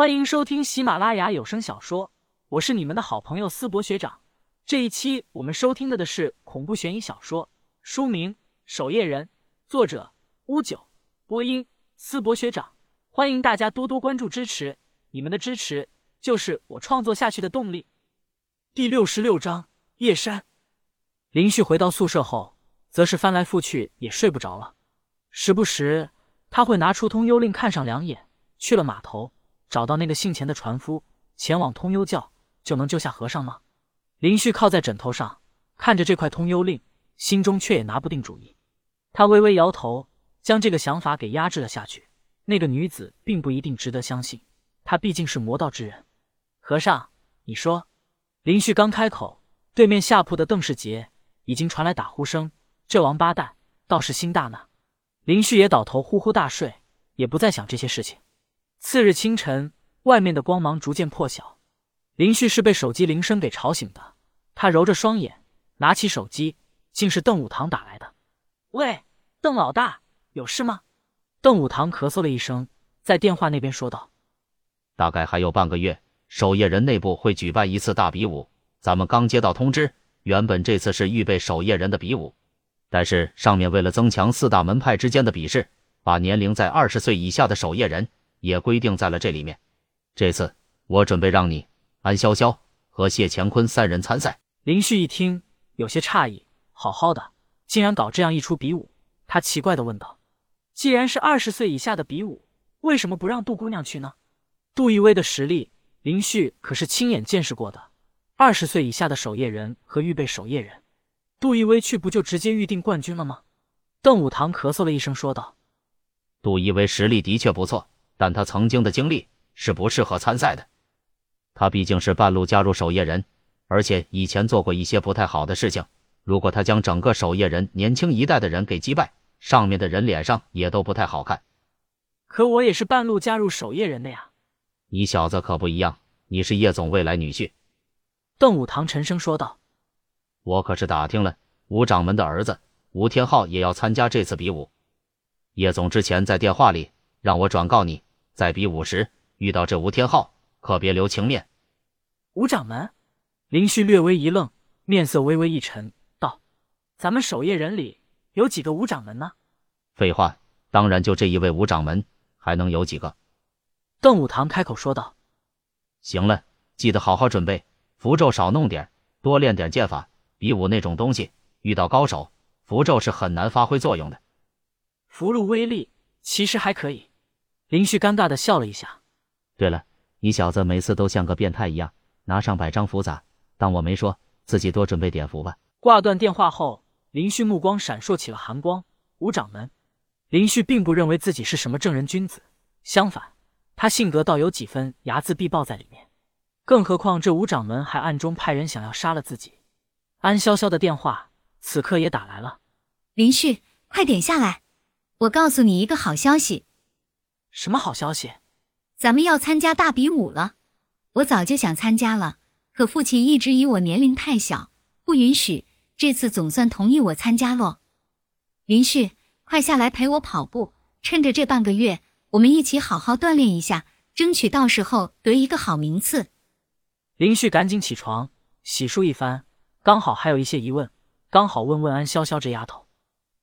欢迎收听喜马拉雅有声小说，我是你们的好朋友思博学长。这一期我们收听的的是恐怖悬疑小说，书名《守夜人》，作者乌九，播音思博学长。欢迎大家多多关注支持，你们的支持就是我创作下去的动力。第六十六章夜山。林旭回到宿舍后，则是翻来覆去也睡不着了，时不时他会拿出通幽令看上两眼。去了码头，找到那个姓钱的船夫，前往通幽教，就能救下和尚吗？林旭靠在枕头上，看着这块通幽令，心中却也拿不定主意。他微微摇头，将这个想法给压制了下去。那个女子并不一定值得相信，她毕竟是魔道之人。和尚，你说？林旭刚开口，对面下铺的邓世杰已经传来打呼声。这王八蛋倒是心大呢。林旭也倒头呼呼大睡，也不再想这些事情。次日清晨，外面的光芒逐渐破晓。林旭是被手机铃声给吵醒的。他揉着双眼，拿起手机，竟是邓武堂打来的。喂，邓老大，有事吗？邓武堂咳嗽了一声，在电话那边说道：“大概还有半个月，守夜人内部会举办一次大比武。咱们刚接到通知，原本这次是预备守夜人的比武，但是上面为了增强四大门派之间的比试，把年龄在二十岁以下的守夜人。”也规定在了这里面。这次我准备让你安潇潇和谢乾坤三人参赛。林旭一听，有些诧异，好好的，竟然搞这样一出比武。他奇怪的问道：“既然是二十岁以下的比武，为什么不让杜姑娘去呢？”杜一威的实力，林旭可是亲眼见识过的。二十岁以下的守夜人和预备守夜人，杜一威去不就直接预定冠军了吗？邓武堂咳嗽了一声，说道：“杜一威实力的确不错。”但他曾经的经历是不适合参赛的，他毕竟是半路加入守夜人，而且以前做过一些不太好的事情。如果他将整个守夜人年轻一代的人给击败，上面的人脸上也都不太好看。可我也是半路加入守夜人的呀，你小子可不一样，你是叶总未来女婿。邓武堂沉声说道：“我可是打听了，吴掌门的儿子吴天昊也要参加这次比武。叶总之前在电话里让我转告你。”在比武时遇到这吴天昊，可别留情面。吴掌门，林旭略微一愣，面色微微一沉，道：“咱们守夜人里有几个吴掌门呢？”废话，当然就这一位吴掌门，还能有几个？邓武堂开口说道：“行了，记得好好准备，符咒少弄点，多练点剑法。比武那种东西，遇到高手，符咒是很难发挥作用的。符箓威力其实还可以。”林旭尴尬的笑了一下。对了，你小子每次都像个变态一样，拿上百张符咋？当我没说，自己多准备点符吧。挂断电话后，林旭目光闪烁起了寒光。吴掌门，林旭并不认为自己是什么正人君子，相反，他性格倒有几分睚眦必报在里面。更何况这吴掌门还暗中派人想要杀了自己。安潇潇的电话此刻也打来了。林旭，快点下来，我告诉你一个好消息。什么好消息？咱们要参加大比武了。我早就想参加了，可父亲一直以我年龄太小不允许。这次总算同意我参加咯。林旭，快下来陪我跑步，趁着这半个月，我们一起好好锻炼一下，争取到时候得一个好名次。林旭赶紧起床，洗漱一番，刚好还有一些疑问，刚好问问安潇潇这丫头。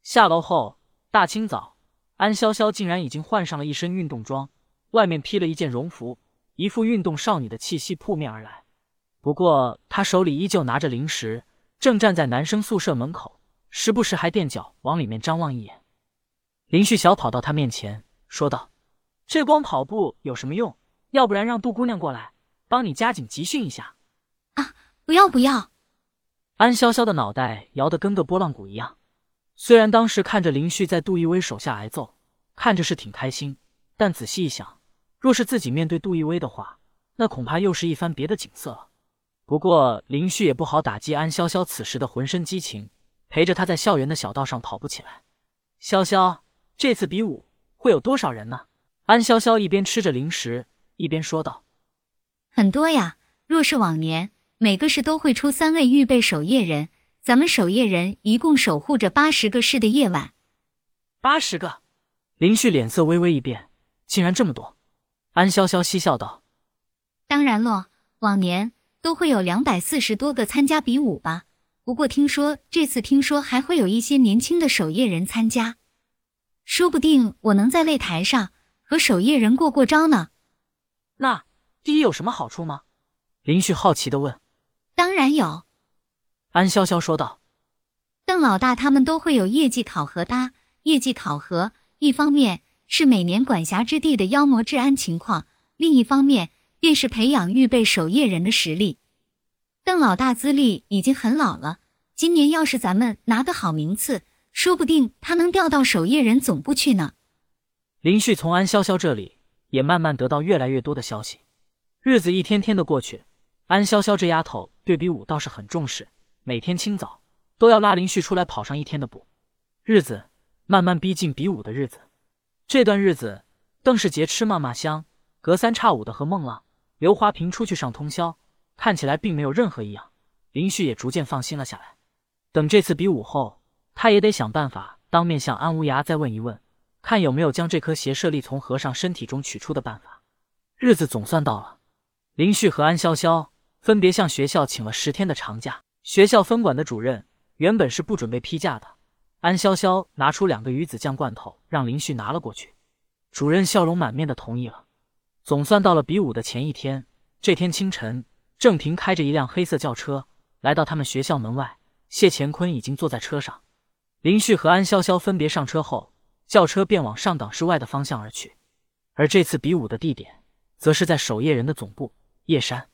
下楼后，大清早。安潇潇竟然已经换上了一身运动装，外面披了一件绒服，一副运动少女的气息扑面而来。不过她手里依旧拿着零食，正站在男生宿舍门口，时不时还垫脚往里面张望一眼。林旭小跑到她面前，说道：“这光跑步有什么用？要不然让杜姑娘过来帮你加紧集训一下。”啊，不要不要！安潇潇的脑袋摇得跟个拨浪鼓一样。虽然当时看着林旭在杜奕威手下挨揍，看着是挺开心，但仔细一想，若是自己面对杜奕威的话，那恐怕又是一番别的景色了。不过林旭也不好打击安潇潇此时的浑身激情，陪着他在校园的小道上跑步起来。潇潇，这次比武会有多少人呢？安潇潇一边吃着零食，一边说道：“很多呀，若是往年，每个市都会出三位预备守夜人。”咱们守夜人一共守护着八十个市的夜晚，八十个。林旭脸色微微一变，竟然这么多。安潇潇嬉笑道：“当然咯，往年都会有两百四十多个参加比武吧。不过听说这次听说还会有一些年轻的守夜人参加，说不定我能在擂台上和守夜人过过招呢。那第一有什么好处吗？林旭好奇的问。当然有，安潇潇说道。邓老大他们都会有业绩考核的，业绩考核一方面是每年管辖之地的妖魔治安情况，另一方面便是培养预备守夜人的实力。邓老大资历已经很老了，今年要是咱们拿个好名次，说不定他能调到守夜人总部去呢。林旭从安潇潇这里也慢慢得到越来越多的消息。日子一天天的过去，安潇潇这丫头对比武倒是很重视，每天清早都要拉林旭出来跑上一天的步。日子慢慢逼近比武的日子，这段日子邓世杰吃嘛嘛香，隔三差五的和孟浪、刘华平出去上通宵。看起来并没有任何异样，林旭也逐渐放心了下来。等这次比武后，他也得想办法当面向安无涯再问一问，看有没有将这颗邪舍利从和尚身体中取出的办法。日子总算到了，林旭和安潇潇分别向学校请了十天的长假。学校分管的主任原本是不准备批假的，安潇潇拿出两个鱼子酱罐头让林旭拿了过去，主任笑容满面的同意了。总算到了比武的前一天，这天清晨。郑平开着一辆黑色轿车来到他们学校门外，谢乾坤已经坐在车上。林旭和安潇潇分别上车后，轿车便往上港市外的方向而去。而这次比武的地点，则是在守夜人的总部——夜山。